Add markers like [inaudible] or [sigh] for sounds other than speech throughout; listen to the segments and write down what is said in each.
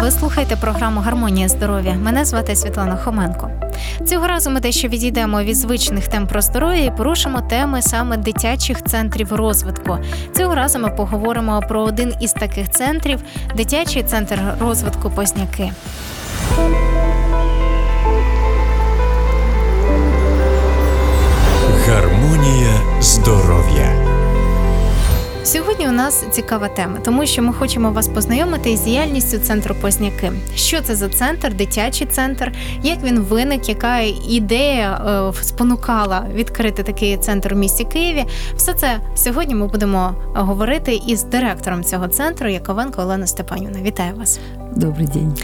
Ви слухаєте програму Гармонія здоров'я. Мене звати Світлана Хоменко. Цього разу ми дещо відійдемо від звичних тем про здоров'я і порушимо теми саме дитячих центрів розвитку. Цього разу ми поговоримо про один із таких центрів дитячий центр розвитку Позняки. Гармонія здоров'я. Сьогодні у нас цікава тема, тому що ми хочемо вас познайомити із діяльністю центру Позняки. Що це за центр, дитячий центр, як він виник, яка ідея е, спонукала відкрити такий центр у місті Києві. Все це сьогодні ми будемо говорити із директором цього центру Яковенко Олена Степанівна. Вітаю вас. Добрий день.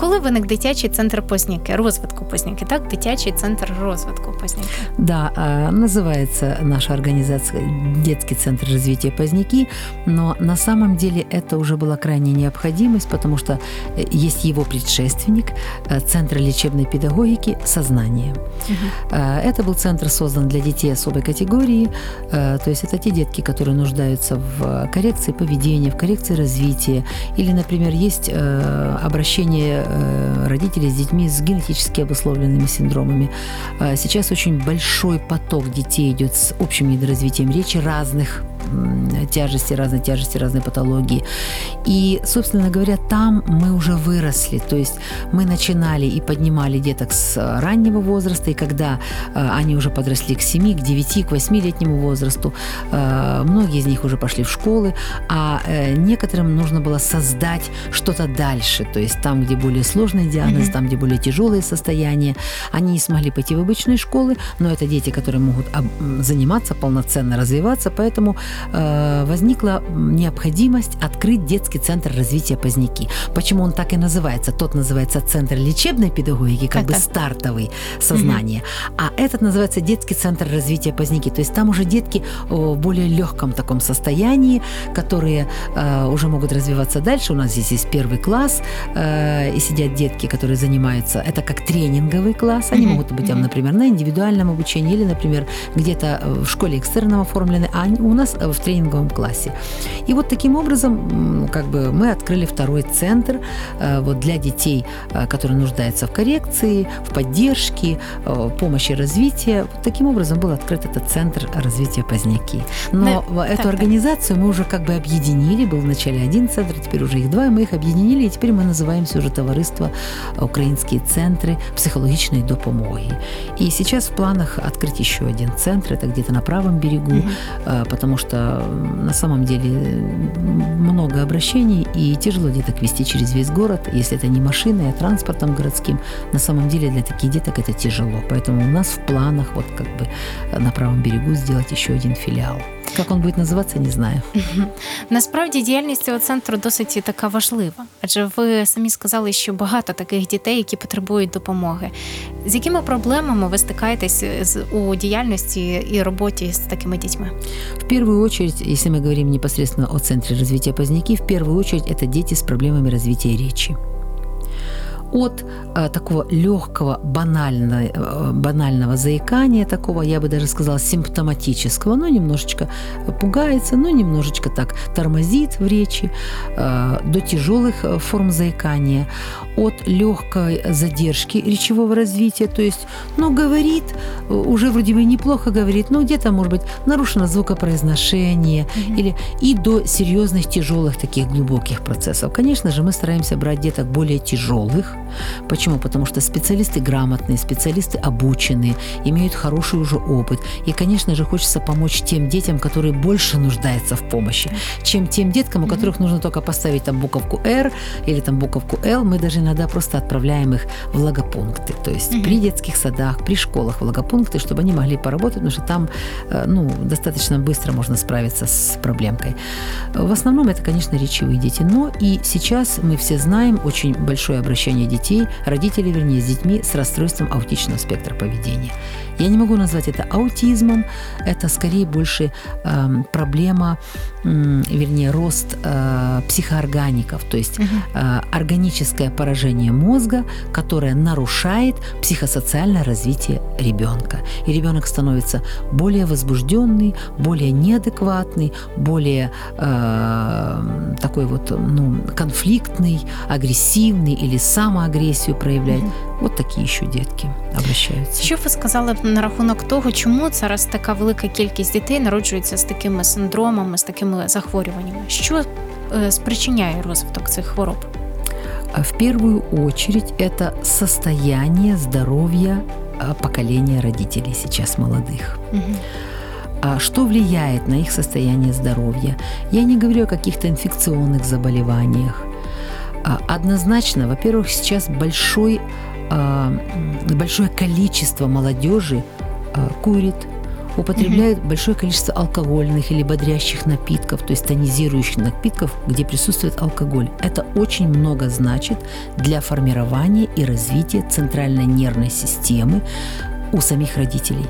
Коли виник дитячий центр Позняки, розвитку Позняки, так? Дитячий центр розвитку Позняки. Да, а, называется наша организация Детский центр развития Поздняки, но на самом деле это уже была крайняя необходимость, потому что э, есть его предшественник, э, Центр лечебной педагогики «Сознание». Э, Это был центр создан для детей особой категории, э, то есть это те детки, которые нуждаются в коррекции поведения, в коррекции развития, или, например, есть обращение родителей с детьми с генетически обусловленными синдромами. Э, Сейчас очень большой поток детей идет с общим недоразвитием речи разных тяжести, разной тяжести, разной патологии. И, собственно говоря, там мы уже выросли. То есть мы начинали и поднимали деток с э, раннего возраста, и когда э, они уже подросли к 7, к 9, к 8-летнему возрасту, э, многие из них уже пошли в школы, а некоторым нужно было создать что-то дальше. То есть там, где более сложный диагноз, Мгм. там, где более тяжелые состояния, они не смогли пойти в обычные школы, но это дети, которые могут заниматься, полноценно развиваться, поэтому э, возникла необходимость открыть детский центр развития Поздняки. Почему он так и называется? Тот называется Центр лечебной педагогики, как бы Так-так. стартовый сознание, а этот называется Детский центр развития Поздняки. То есть там уже детки в более легком таком состоянии, которые э, уже могут развиваться дальше. У нас здесь есть первый класс, э, и сидят детки, которые занимаются, это как тренинговый класс, они Мгм, могут быть, там, например, на индивидуальном обучении или, например, где-то в школе экстерном оформлены, а у нас в тренинговом классе. И вот таким образом, как бы мы открыли второй центр э, вот для детей, э, которые нуждаются в коррекции, в поддержке, э, помощи развития. Вот таким образом был открыт этот центр развития Поздняки. Но Да, в эту так, так. организацию мы уже как бы объединили. Был вначале один центр, теперь уже их два, и мы их объединили, и теперь мы называемся уже товариство «Украинские центры психологичной допомоги». И сейчас в планах открыть еще один центр, это где-то на правом берегу, э, потому что м, на самом деле много обращений и тяжело деток вести через весь город, если это не машиной, а транспортом городским. На самом деле для таких деток это тяжело, поэтому у нас в планах вот как бы на правом берегу сделать еще один филиал. Как он будет называться, не знаю. Насправді діяльність цього центру досить така важлива, адже ви самі сказали, що багато таких дітей, які потребують допомоги. З якими проблемами ви стикаєтесь з у діяльності і роботі з такими дітьми? В первую очередь, если мы говорим непосредственно о Центре развития Поздняки, в первую очередь это дети с проблемами развития речи. От э, такого легкого, банального, э, банального заикания, такого, я бы даже сказала, симптоматического, но немножечко пугается, но немножечко так тормозит в речи, э, до тяжелых э, форм заикания, от легкой задержки речевого развития, то есть, ну, говорит, э, уже вроде бы неплохо говорит, но где-то, может быть, нарушено звукопроизношение, или и до серьезных, тяжелых таких глубоких процессов. Конечно же, мы стараемся брать деток более тяжелых. Почему? Потому что специалисты грамотные, специалисты обученные, имеют хороший уже опыт. И, конечно же, хочется помочь тем детям, которые больше нуждаются в помощи, чем тем деткам, у которых нужно только поставить там буковку «Р» или там буковку «Л». Мы даже иногда просто отправляем их в логопункты. То есть при детских садах, при школах в логопункты, чтобы они могли поработать, потому что там э, ну, достаточно быстро можно справиться с проблемкой. В основном это, конечно, речевые дети. Но и сейчас мы все знаем очень большое обращение детей детей, родителей, вернее, с детьми с расстройством аутичного спектра поведения. Я не могу назвать это аутизмом, это скорее больше э, проблема, э, вернее, рост э, психооргаников, то есть э, органическое поражение мозга, которое нарушает психосоциальное развитие ребенка. И ребенок становится более возбужденный, более неадекватный, более э, такой вот ну, конфликтный, агрессивный или самоагрессию проявляет. От такі ще дітки обращаються. Що ви сказали б на рахунок того, чому зараз така велика кількість дітей народжується з такими синдромами, з такими захворюваннями? Що е, спричиняє розвиток цих хвороб? В первую очередь это состояние здоровья а, поколения родителей сейчас молодых. Мгм. А что влияет на их состояние здоровья? Я не говорю о каких-то инфекционных заболеваниях. а, Однозначно, во-первых, сейчас большой, а, большое количество молодежи а, курит, употребляют большое количество алкогольных или бодрящих напитков, то есть тонизирующих напитков, где присутствует алкоголь. Это очень много значит для формирования и развития центральной нервной системы у самих родителей.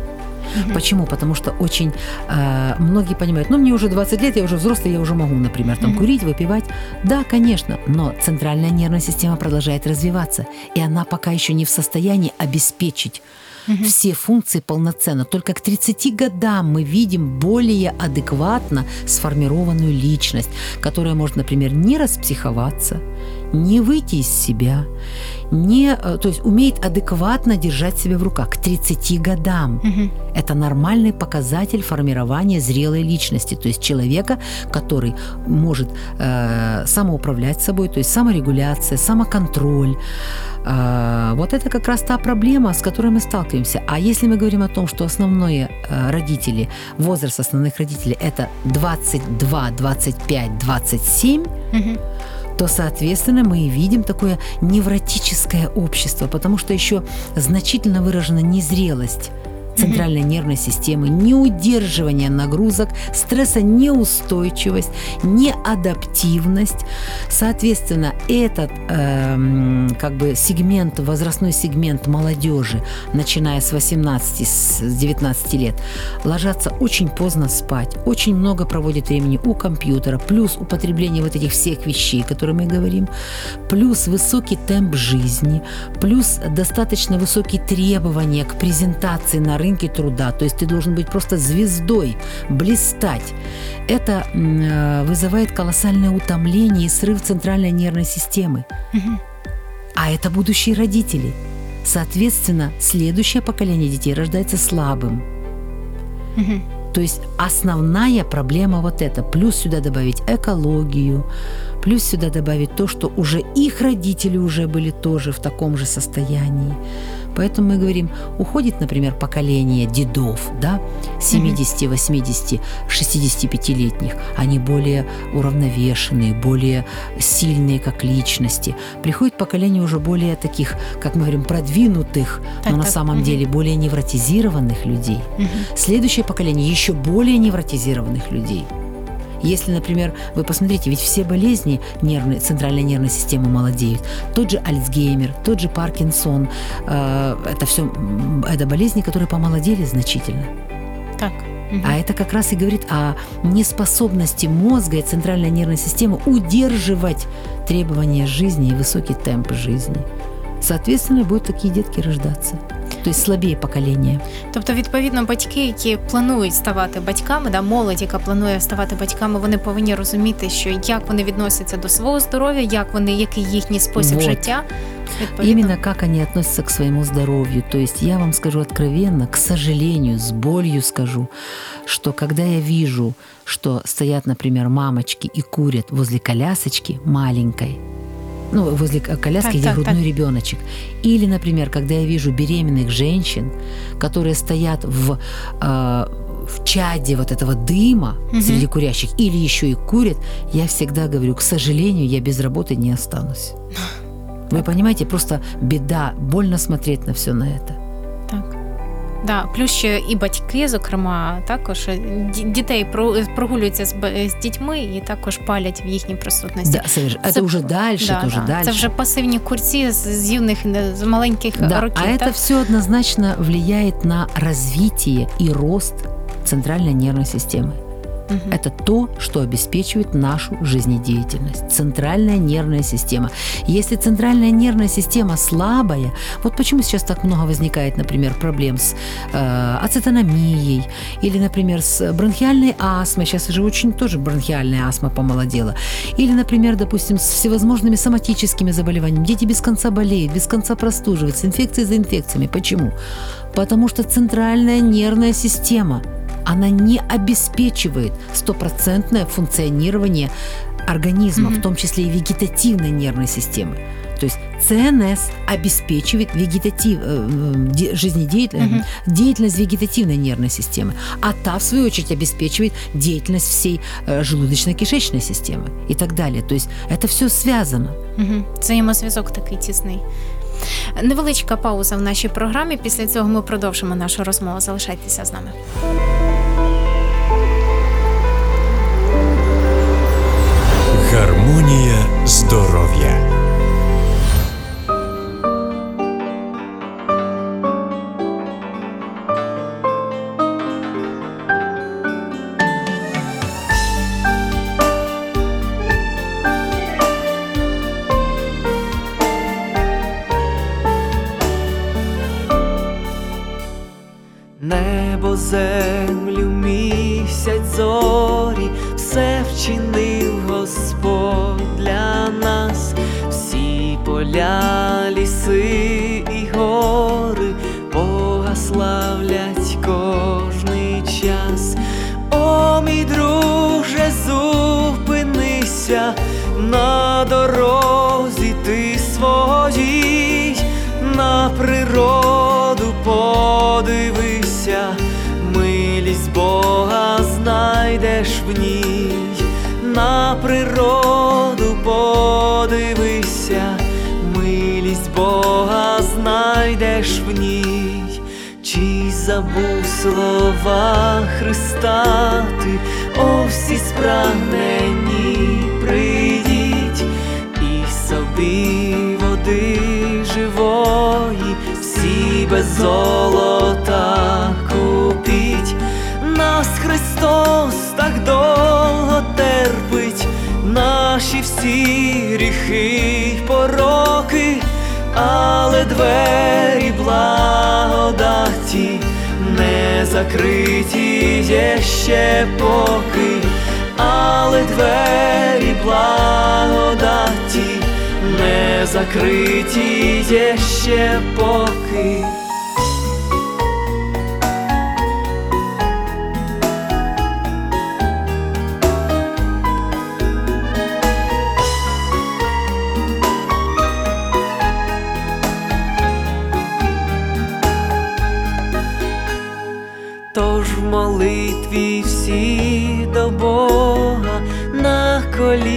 Мгм. Почему? Потому что очень э, многие понимают, ну мне уже 20 лет, я уже взрослый, я уже могу, например, там Мгм. курить, выпивать. Да, конечно, но центральная нервная система продолжает развиваться, и она пока еще не в состоянии обеспечить Мгм. все функции полноценно. Только к 30 годам мы видим более адекватно сформированную личность, которая может, например, не распсиховаться, не выйти из себя, не, э, то есть умеет адекватно держать себя в руках к 30 годам. Мгм. Это нормальный показатель формирования зрелой личности, то есть человека, который может э, самоуправлять собой, то есть саморегуляция, самоконтроль. Э, вот это как раз та проблема, с которой мы сталкиваемся. А если мы говорим о том, что основные э, родители, возраст основных родителей это 22, 25, 27, Мгм. То, соответственно, мы и видим такое невротическое общество, потому что еще значительно выражена незрелость центральной нервной системы, неудерживание нагрузок, стрессонеустойчивость, неадаптивность. Соответственно, этот эм, как бы сегмент, возрастной сегмент молодежи, начиная с 18, с 19 лет, ложатся очень поздно спать, очень много проводят времени у компьютера, плюс употребление вот этих всех вещей, которые мы говорим, плюс высокий темп жизни, плюс достаточно высокие требования к презентации на рынке труда, то есть ты должен быть просто звездой, блистать. Это э, вызывает колоссальное утомление и срыв центральной нервной системы. А это будущие родители. Соответственно, следующее поколение детей рождается слабым. То есть основная проблема вот эта. Плюс сюда добавить экологию, плюс сюда добавить то, что уже их родители уже были тоже в таком же состоянии. Поэтому мы говорим, уходит, например, поколение дедов, да, 70, 80, 65-летних. Они более уравновешенные, более сильные как личности. Приходит поколение уже более таких, как мы говорим, продвинутых, Так, но на так, самом мгм. деле более невротизированных людей. Мгм. Следующее поколение еще более невротизированных людей. Если, например, вы посмотрите, ведь все болезни нервной, центральной нервной системы молодеют. Тот же Альцгеймер, тот же Паркинсон, э, это все, это болезни, которые помолодели значительно. Так. Мгм. А это как раз и говорит о неспособности мозга и центральной нервной системы удерживать требования жизни и высокий темп жизни. Соответственно, будут такие детки рождаться То есть слабее поколение. Тобто, відповідно, батьки, які планують ставати батьками, да, молодь, яка планує ставати батьками, вони повинні розуміти, що як вони відносяться до свого здоров'я, як вони, який їхній спосіб Вот. життя. Відповідно, Именно как они относятся к своему здоровью. То есть я вам скажу откровенно, к сожалению, с болью скажу, что когда я вижу, что стоят, например, мамочки и курят возле колясочки маленькой, ну, возле коляски, Так, где так, грудной ребеночек. Или, например, когда я вижу беременных женщин, которые стоят в, э, в чаде вот этого дыма Мгм. среди курящих, или еще и курят, я всегда говорю, к сожалению, я без работы не останусь. [laughs] Вы понимаете, просто беда, больно смотреть на все на это. так. Да, плюс ще і батьки, зокрема, також е, ді- дітей про- прогулюються з, б- з дітьми і також палять в їхній присутності. Да, соверш- Это- Это уже дальше, Да, это уже да. дальше. Це вже пасивні курці з, з юних не- з маленьких Да, років. а это так? все однозначно влияет на развитие и рост центральной нервной системы. Мгм. Это то, что обеспечивает нашу жизнедеятельность. Центральная нервная система. Если центральная нервная система слабая, вот почему сейчас так много возникает, например, проблем с э, ацетономией или, например, с бронхиальной астмой. Сейчас уже очень тоже бронхиальная астма помолодела. Или, например, допустим, с всевозможными соматическими заболеваниями. Дети без конца болеют, без конца простуживаются, инфекции за инфекциями. Почему? Потому что центральная нервная система – она не обеспечивает стопроцентное функционирование организма, Мгм. в том числе и вегетативной нервной системы. То есть ЦНС обеспечивает вегетатив, э, м, де- жизнедеятельность, Мгм. деятельность вегетативной нервной системы, а та, в свою очередь, обеспечивает деятельность всей э, желудочно-кишечной системы и так далее. То есть это все связано. Угу. Взаємозв'язок такий тісний. Невеличка пауза в нашій програмі. Після цього ми продовжимо нашу розмову. Залишайтеся з нами. Torrodia. Природу подивися, милість Бога знайдеш в ній, на природу подивися, милість Бога знайдеш в ній. Чи забув слова Христа ти, о всі спрагнені без золота купіть, нас Христос так довго терпить, наші всі гріхи й пороки, але двері благодаті не закриті є ще поки, але двері благодаті закриті є ще поки. Тож в молитві всі до Бога на колінах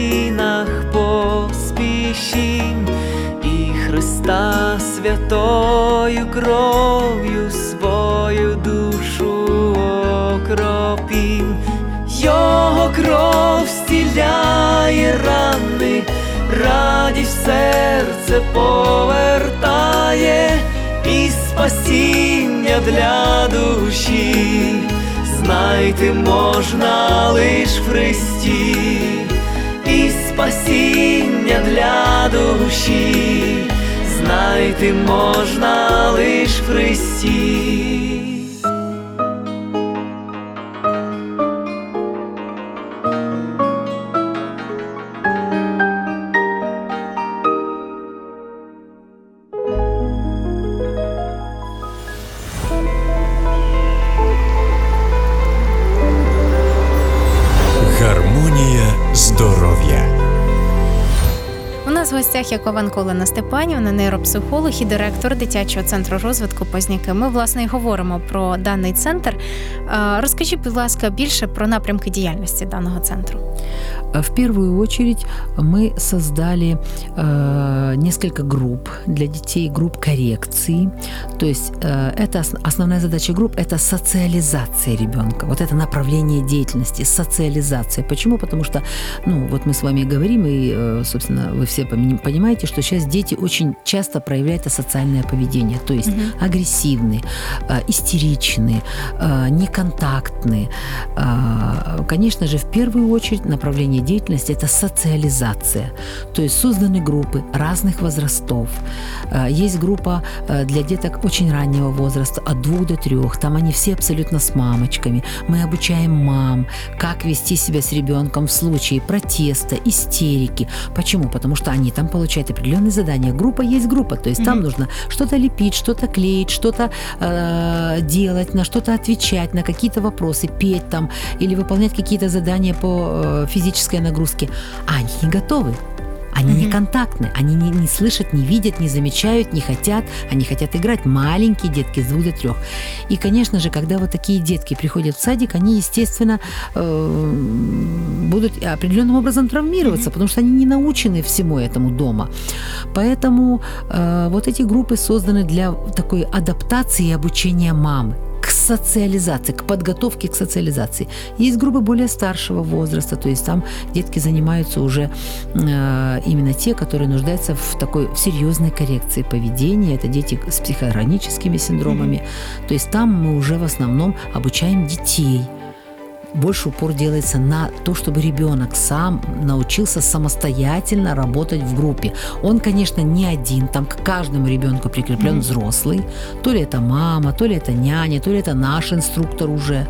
Христа святою кров'ю свою душу окропім. Його кров стіляє рани, радість серце повертає і спасіння для душі, знайти можна лиш в Христі, і спасіння для душі, знайти можна лиш в Христі. Гостях Яковенко Степанівна, нейропсихолог і директор дитячого центру розвитку Позняки. Ми власне і говоримо про даний центр. Розкажіть, будь ласка, більше про напрямки діяльності даного центру. В первую очередь мы создали э, несколько групп для детей, групп коррекции. То есть э, это ос- основная задача групп – это социализация ребенка. Вот это направление деятельности, социализация. Почему? Потому что, ну, вот мы с вами говорим, и, э, собственно, вы все понимаете, что сейчас дети очень часто проявляют асоциальное поведение, то есть агрессивные, э, истеричные, э, неконтактные. Э, Конечно же, в первую очередь направление деятельности – это социализация. То есть созданы группы разных возрастов. Э, Есть группа э, для деток очень раннего возраста, от двух до трех. Там они все абсолютно с мамочками. Мы обучаем мам, как вести себя с ребенком в случае протеста, истерики. Почему? Потому что они там получают определенные задания. Группа есть группа, то есть там нужно что-то лепить, что-то клеить, что-то э, делать, на что-то отвечать, на какие-то вопросы, петь там или выполнять какие-то задания по э, физической нагрузке. А они не готовы. Они не контактны, они не, не слышат, не видят, не замечают, не хотят, они хотят играть. Маленькие детки с двух до трех. И, конечно же, когда вот такие детки приходят в садик, они, естественно, э, будут определенным образом травмироваться, потому что они не научены всему этому дома. Поэтому э, вот эти группы созданы для такой адаптации и обучения мамы социализации, к подготовке к социализации. Есть группы более старшего возраста, то есть там детки занимаются уже э, именно те, которые нуждаются в такой в серьезной коррекции поведения. Это дети с психограническими синдромами. То есть там мы уже в основном обучаем детей больше упор делается на то, чтобы ребенок сам научился самостоятельно работать в группе. Он, конечно, не один, там к каждому ребенку прикреплен взрослый. То ли это мама, то ли это няня, то ли это наш инструктор уже.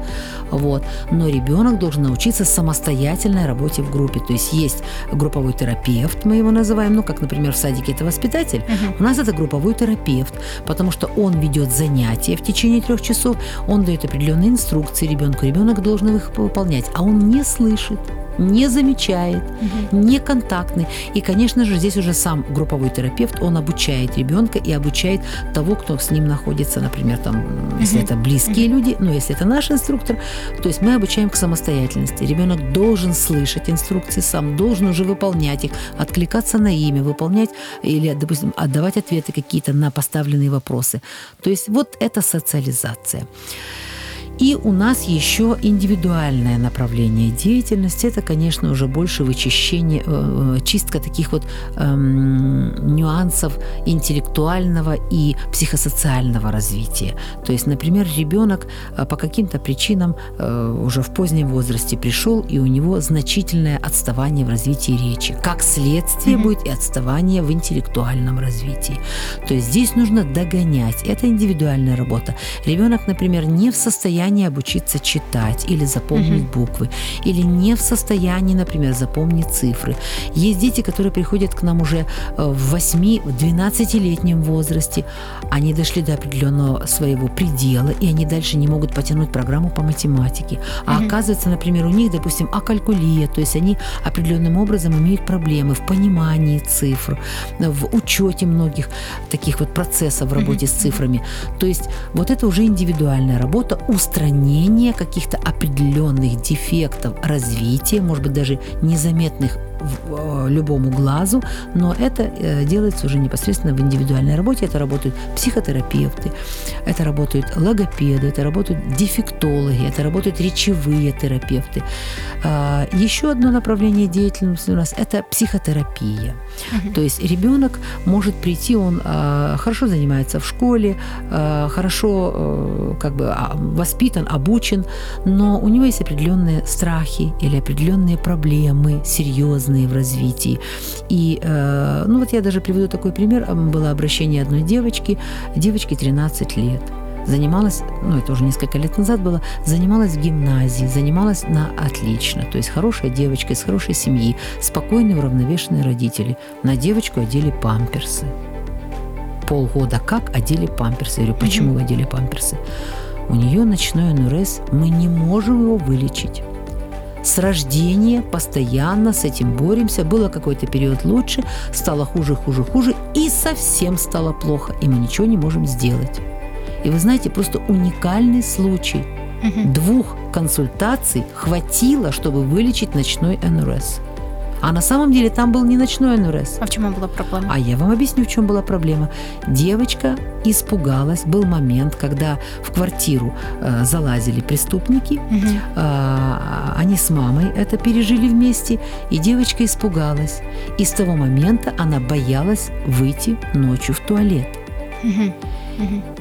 Вот. Но ребенок должен научиться самостоятельной работе в группе. То есть есть групповой терапевт, мы его называем, ну, как, например, в садике это воспитатель. У нас это групповой терапевт, потому что он ведет занятия в течение трех часов, он дает определенные инструкции ребенку, ребенок должен их выполнять, а он не слышит не замечает, не контактный. И, конечно же, здесь уже сам групповой терапевт, он обучает ребенка и обучает того, кто с ним находится, например, там, если это близкие люди, ну, если это наш инструктор, то есть мы обучаем к самостоятельности. Ребенок должен слышать инструкции сам, должен уже выполнять их, откликаться на имя, выполнять или, допустим, отдавать ответы какие-то на поставленные вопросы. То есть вот это социализация. И у нас еще индивидуальное направление деятельности. Это, конечно, уже больше вычищение, э, чистка таких вот эм, нюансов интеллектуального и психосоциального развития. То есть, например, ребенок э, по каким-то причинам э, уже в позднем возрасте пришел, и у него значительное отставание в развитии речи. Как следствие Мгм. будет и отставание в интеллектуальном развитии. То есть здесь нужно догонять. Это индивидуальная работа. Ребенок, например, не в состоянии обучиться читать или запомнить буквы, или не в состоянии, например, запомнить цифры. Есть дети, которые приходят к нам уже э, в 8-12-летнем возрасте. Они дошли до определенного своего предела, и они дальше не могут потянуть программу по математике. А оказывается, например, у них, допустим, акалькулия, то есть они определенным образом имеют проблемы в понимании цифр, в учете многих таких вот процессов в работе с цифрами. То есть вот это уже индивидуальная работа, устранение каких-то определенных дефектов развития, может быть, даже незаметных в- э, любому глазу, но это э, делается уже непосредственно в индивидуальной работе. Это работают психотерапевты, это работают логопеды, это работают дефектологи, это работают речевые терапевты. А, Еще одно направление деятельности у нас – это психотерапия. То есть ребенок может прийти, он а, хорошо занимается в школе, а, хорошо э, как бы воспитан, обучен, но у него есть определенные страхи или определенные проблемы серьезные в развитии. И, э, ну вот я даже приведу такой пример. Было обращение одной девочки, девочке 13 лет занималась, ну это уже несколько лет назад было, занималась в гимназии, занималась на отлично. То есть хорошая девочка из хорошей семьи, спокойные, уравновешенные родители. На девочку одели памперсы. Полгода как одели памперсы. Я говорю, почему вы одели памперсы? У нее ночной НРС, мы не можем его вылечить. С рождения постоянно с этим боремся. Было какой-то период лучше, стало хуже, хуже, хуже, и совсем стало плохо, и мы ничего не можем сделать. И вы знаете, просто уникальный случай. Двух консультаций хватило, чтобы вылечить ночной НРС. А на самом деле там был не ночной анурез. А в чому була проблема? А я вам объясню, в чем была проблема. Девочка испугалась. Был момент, когда в квартиру э, залазили преступники. Мгм. А, они с мамой это пережили вместе, и девочка испугалась. И с того момента она боялась выйти ночью в туалет. Мгм.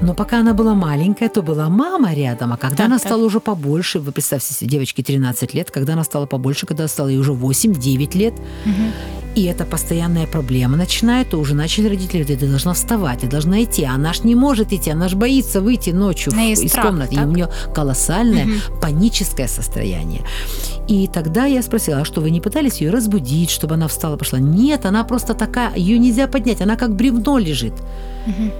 Но пока она была маленькая, то была мама рядом, а когда Так, она так. стала уже побольше, вы представьте себе, девочке 13 лет, когда она стала побольше, когда стало ей уже 8-9 лет, Мгм. и это постоянная проблема начинает, то уже начали родители говорить, ты должна вставать, ты должна идти. А Она ж не может идти, она ж боится выйти ночью в- из страх, комнаты. И так? у нее колоссальное Мгм. паническое состояние. И тогда я спросила, а что, вы не пытались ее разбудить, чтобы она встала, пошла? Нет, она просто такая, ее нельзя поднять, она как бревно лежит. Мгм.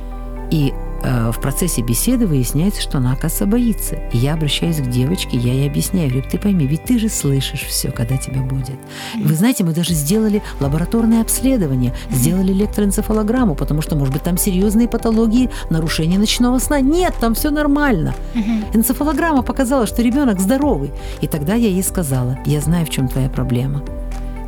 И э, в процессе беседы выясняется, что она, оказывается, боится. И я обращаюсь к девочке, я ей объясняю, говорю, ты пойми, ведь ты же слышишь все, когда тебя будет. Вы знаете, мы даже сделали лабораторное обследование, сделали электроэнцефалограмму, потому что, может быть, там серьезные патологии нарушения ночного сна. Нет, там все нормально. Мгм. Энцефалограмма показала, что ребенок здоровый. И тогда я ей сказала, я знаю, в чем твоя проблема.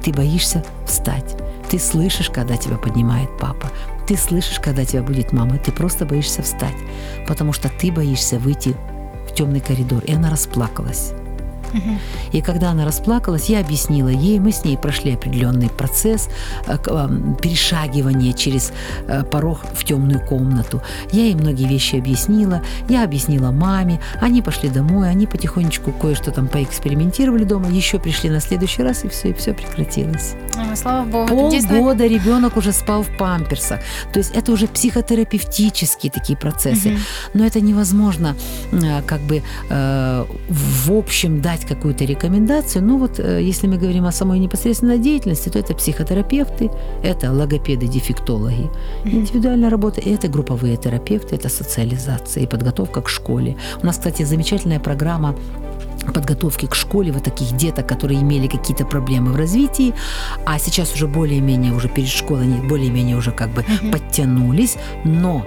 Ты боишься встать. Ты слышишь, когда тебя поднимает папа. Ты слышишь, когда тебя будет мама. Ты просто боишься встать, потому что ты боишься выйти в темный коридор. И она расплакалась. И когда она расплакалась, я объяснила ей, мы с ней прошли определенный процесс э, эм, перешагивания через э, порог в темную комнату. Я ей многие вещи объяснила, я объяснила маме, они пошли домой, они потихонечку кое-что там поэкспериментировали дома, еще пришли на следующий раз, и все, и все прекратилось. О, Слава Богу, Полгода ребенок уже спал в памперсах. То есть это уже психотерапевтические такие процессы. Мгм. Но это невозможно э, как бы в общем дать какую-то рекомендацию. Ну вот э, если мы говорим о самой непосредственной деятельности, то это психотерапевты, это логопеды, дефектологи, индивидуальная работа, и это групповые терапевты, это социализация и подготовка к школе. У нас, кстати, замечательная программа подготовки к школе вот таких деток, которые имели какие-то проблемы в развитии, а сейчас уже более-менее уже перед школой они более-менее уже как бы подтянулись, но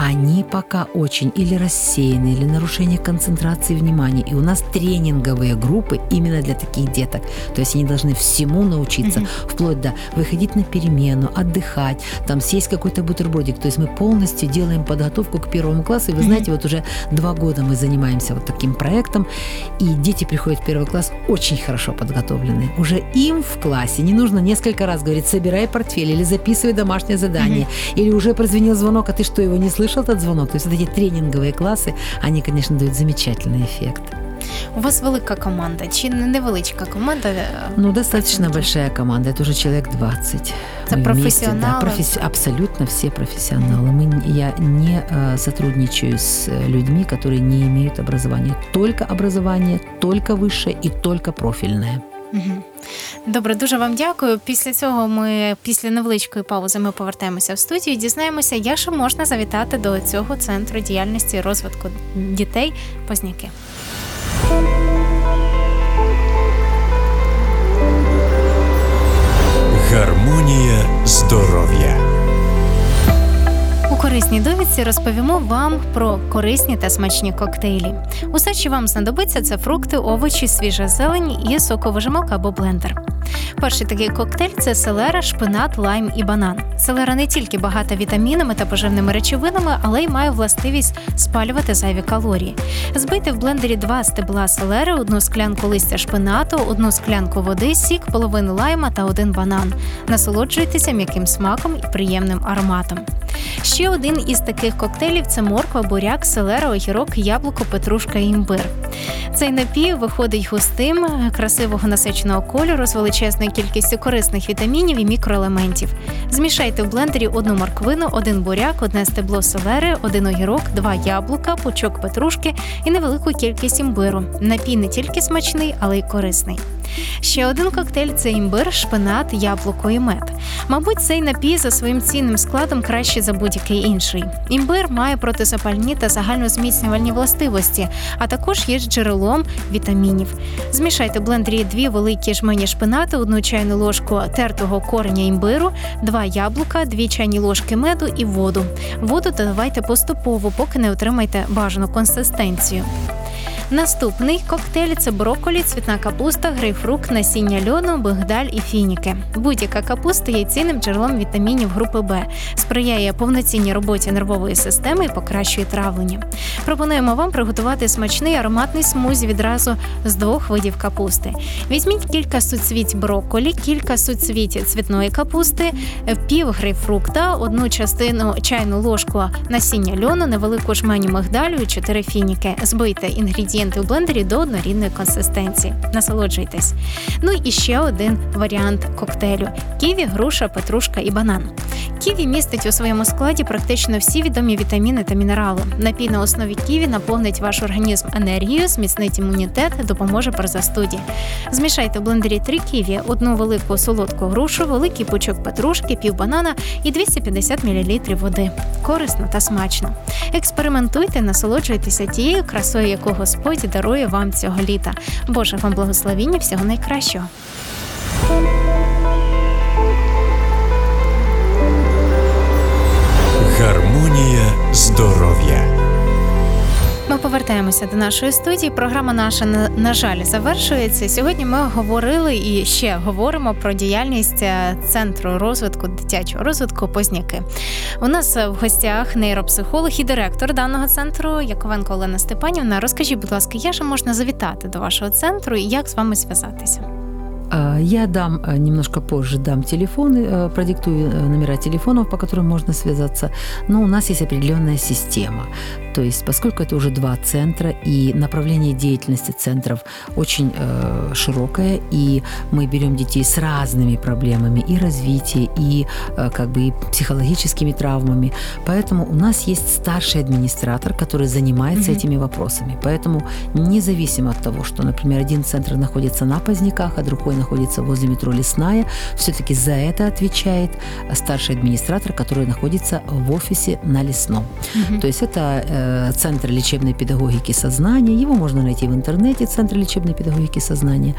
они пока очень или рассеяны, или нарушение концентрации внимания. И у нас тренинговые группы именно для таких деток. То есть они должны всему научиться, вплоть до выходить на перемену, отдыхать, там съесть какой-то бутербродик. То есть мы полностью делаем подготовку к первому классу. И вы знаете, вот уже два года мы занимаемся вот таким проектом, и дети приходят в первый класс очень хорошо подготовленные. Уже им в классе не нужно несколько раз говорить, собирай портфель или записывай домашнее задание, или уже прозвенел звонок, а ты что, его не слышал, этот звонок? То есть вот эти тренинговые классы, они, конечно, дают замечательный эффект. у вас велика команда чи не- невеличка команда? Ну, достаточно большая команда, это уже человек 20. Это Мы вместе, да, профессионалы? професси- абсолютно все профессионалы. Мы, я не э, сотрудничаю с э, людьми, которые не имеют образования. Только образование, только высшее и только профильное. Добре, дуже вам дякую. Після цього ми після невеличкої паузи ми повертаємося в студію. і Дізнаємося, як же можна завітати до цього центру діяльності і розвитку дітей Позняки. Гармонія здоров'я. Корисній довідці розповімо вам про корисні та смачні коктейлі. Усе, що вам знадобиться, це фрукти, овочі, свіжа зелень і соковижималка або блендер. Перший такий коктейль це селера, шпинат, лайм і банан. Селера не тільки багата вітамінами та поживними речовинами, але й має властивість спалювати зайві калорії. Збийте в блендері два стебла селери, одну склянку листя шпинату, одну склянку води, сік, половину лайма та один банан. Насолоджуйтеся м'яким смаком і приємним ароматом. Ще один із таких коктейлів це морква, буряк, селера, огірок, яблуко, петрушка і імбир. Цей напій виходить густим, красивого насиченого кольору з величезною кількістю корисних вітамінів і мікроелементів. Змішайте в блендері одну морквину, один буряк, одне стебло селери, один огірок, два яблука, пучок петрушки і невелику кількість імбиру. Напій не тільки смачний, але й корисний. Ще один коктейль це імбир, шпинат, яблуко і мед. Мабуть, цей напій за своїм цінним складом краще за будь-який інший. Імбир має протизапальні та загальнозміцнювальні властивості, а також є джерелом вітамінів. Змішайте в блендері дві великі жмені шпинати, одну чайну ложку тертого кореня імбиру, два яблука, дві чайні ложки меду і воду. Воду додавайте поступово, поки не отримаєте бажану консистенцію. Наступний коктейль це брокколі, цвітна капуста, грейпфрукт, насіння льону, бигдаль і фініки. Будь-яка капуста є цінним джерелом вітамінів групи Б, сприяє повноцінній роботі нервової системи і покращує травлення. Пропонуємо вам приготувати смачний ароматний смузі відразу з двох видів капусти. Візьміть кілька суцвіть брокколі, кілька суцвіть цвітної капусти, пів грейпфрукта, одну частину чайну ложку насіння льону, невелику жменю мигдалю і 4 фініки. Збийте інгредієнти у блендері до однорідної консистенції. Насолоджуйтесь. Ну і ще один варіант коктейлю: ківі, груша, петрушка і банан. Ківі містить у своєму складі практично всі відомі вітаміни та мінерали. Напій на основі ківі наповнить ваш організм енергією, зміцнить імунітет, допоможе при застуді. Змішайте в блендері три ківі, одну велику солодку грушу, великий пучок петрушки, пів банана і 250 мл води. Корисно та смачно. Експериментуйте, насолоджуйтеся тією красою, яку Господь дарує вам цього літа. Боже вам благословіння, всього найкращого. Гармонія здоров'я. Ми повертаємося до нашої студії. Програма наша на, жаль завершується. Сьогодні ми говорили і ще говоримо про діяльність е, центру розвитку дитячого розвитку Позняки. У нас в гостях нейропсихолог і директор даного центру Яковенко Олена Степанівна. Розкажіть, будь ласка, як же можна завітати до вашого центру і як з вами зв'язатися? А, Я дам э, немножко позже дам телефоны, э, продиктую э, номера телефонов, по которым можно связаться. Но у нас есть определенная система. То есть, поскольку это уже два центра и направление деятельности центров очень э, широкое, и мы берем детей с разными проблемами и развития, и э, как бы и психологическими травмами, поэтому у нас есть старший администратор, который занимается Мгм. этими вопросами. Поэтому независимо от того, что, например, один центр находится на Поздняках, а другой находится возле метро Лесная, все-таки за это отвечает старший администратор, который находится в офисе на Лесном. То есть это э, Центр лечебной педагогики сознания. Его можно найти в интернете, Центр лечебной педагогики сознания.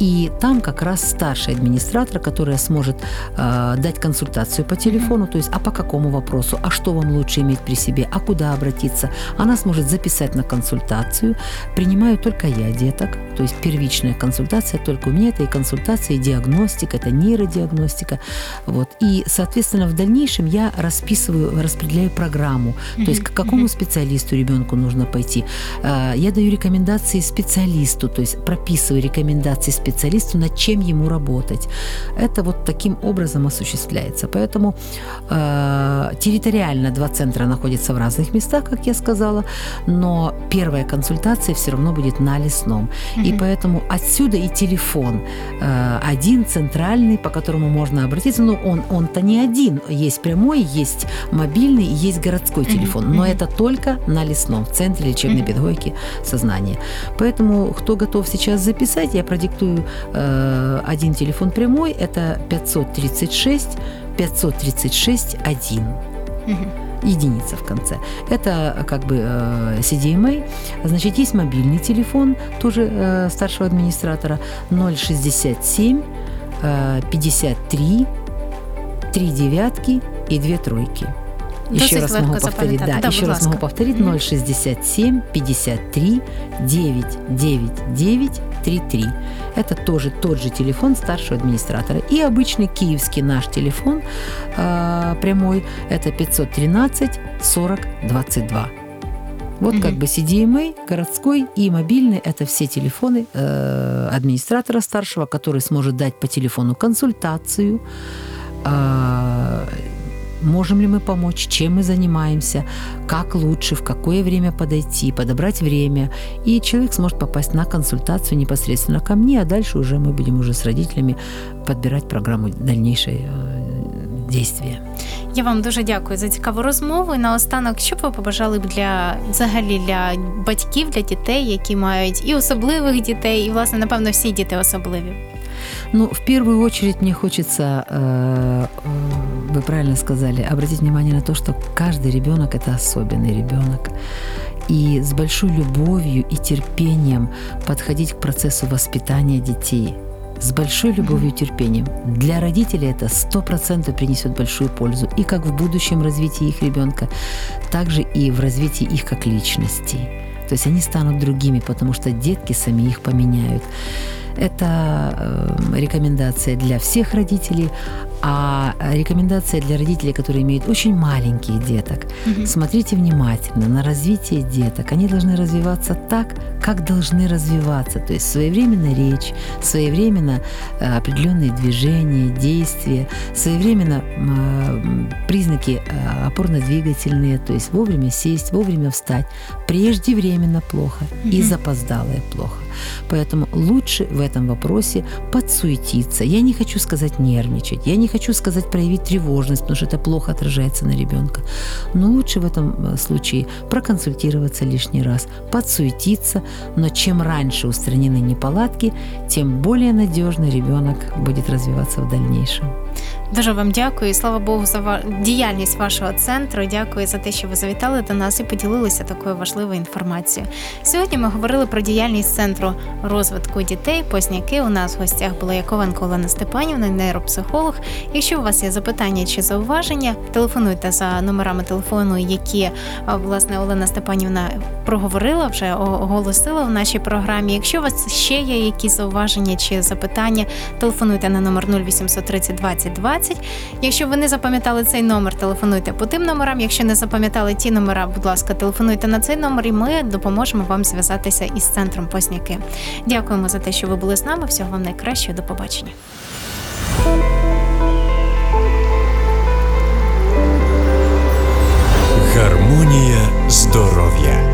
И там как раз старший администратор, которая сможет э, дать консультацию по телефону, то есть а по какому вопросу, а что вам лучше иметь при себе, а куда обратиться. Она сможет записать на консультацию. Принимаю только я деток, то есть первичная консультация только у меня. Это и консультация, и диагностика, это нейродиагностика. Вот. И, соответственно, в дальнейшем я расписываю, распределяю программу. То есть к какому специалисту ребенку нужно пойти. Э, Я даю рекомендации специалисту, то есть прописываю рекомендации специалисту, над чем ему работать. Это вот таким образом осуществляется. Поэтому э, территориально два центра находятся в разных местах, как я сказала, но первая консультация все равно будет на лесном. И поэтому отсюда и телефон один центральный, по которому можно обратиться. Но он, он-то не один. Есть прямой, есть мобильный, есть городской телефон. Но это только на лесном, в Центре лечебной педагогики сознания. Поэтому, кто готов сейчас записать, я продиктую э, один телефон прямой. Это 536 536 1 Мгм. Единица в конце. Это как бы э, CDMA. Значит, есть мобильный телефон, тоже э, старшего администратора, 067 э, 53 3 девятки и 2 тройки. Еще Досить раз могу повторить. Да, Да, еще раз ласка. могу повторить. Мгм. 067 53 9 9 9 3 3. Это тоже тот же телефон старшего администратора. И обычный киевский наш телефон э, прямой – это 513 40 22. Вот Мгм. как бы CDMA, городской и мобильный – это все телефоны э, администратора старшего, который сможет дать по телефону консультацию, а, можем ли мы помочь, чем мы занимаемся, как лучше, в какое время подойти, подобрать время. И человек сможет попасть на консультацию непосредственно ко мне, а дальше уже мы будем уже с родителями подбирать программу дальнейшей э, действия. Я вам дуже дякую за цікаву розмову. І наостанок, що б ви побажали б для взагалі для батьків, для дітей, які мають і особливих дітей, і власне, напевно, всі діти особливі. Ну, в первую очередь мне хочется, э, э, вы правильно сказали, обратить внимание на то, что каждый ребенок это особенный ребенок. И с большой любовью и терпением подходить к процессу воспитания детей. С большой любовью и терпением. Для родителей это сто процентов принесет большую пользу. И как в будущем развитии их ребенка, так же и в развитии их как личностей. То есть они станут другими, потому что детки сами их поменяют. Это э, рекомендация для всех родителей, а рекомендация для родителей, которые имеют очень маленьких деток. Мгм. Смотрите внимательно на развитие деток. Они должны развиваться так, как должны развиваться. То есть своевременно речь, своевременно э, определенные движения, действия, своевременно э, признаки э, опорно-двигательные, то есть вовремя сесть, вовремя встать. Преждевременно плохо и Мгм. запоздалое плохо. Поэтому лучше в этом вопросе подсуетиться. Я не хочу сказать нервничать, я не хочу сказать проявить тревожность, потому что это плохо отражается на ребенка. Но лучше в этом э, случае проконсультироваться лишний раз, подсуетиться, но чем раньше устранены неполадки, тем более надежно ребенок будет развиваться в дальнейшем. Дуже вам дякую. Слава Богу, за діяльність вашого центру. Дякую за те, що ви завітали до нас і поділилися такою важливою інформацією. Сьогодні ми говорили про діяльність центру розвитку дітей. Позняки у нас в гостях була Яковенко Олена Степанівна, нейропсихолог. Якщо у вас є запитання чи зауваження, телефонуйте за номерами телефону, які власне Олена Степанівна проговорила, вже оголосила в нашій програмі. Якщо у вас ще є якісь зауваження чи запитання, телефонуйте на номер 0830 20 20. Якщо ви не запам'ятали цей номер, телефонуйте по тим номерам. Якщо не запам'ятали ті номера, будь ласка, телефонуйте на цей номер, і ми допоможемо вам зв'язатися із центром Позняки. Дякуємо за те, що ви були з нами. Всього вам найкращого. До побачення. Гармонія здоров'я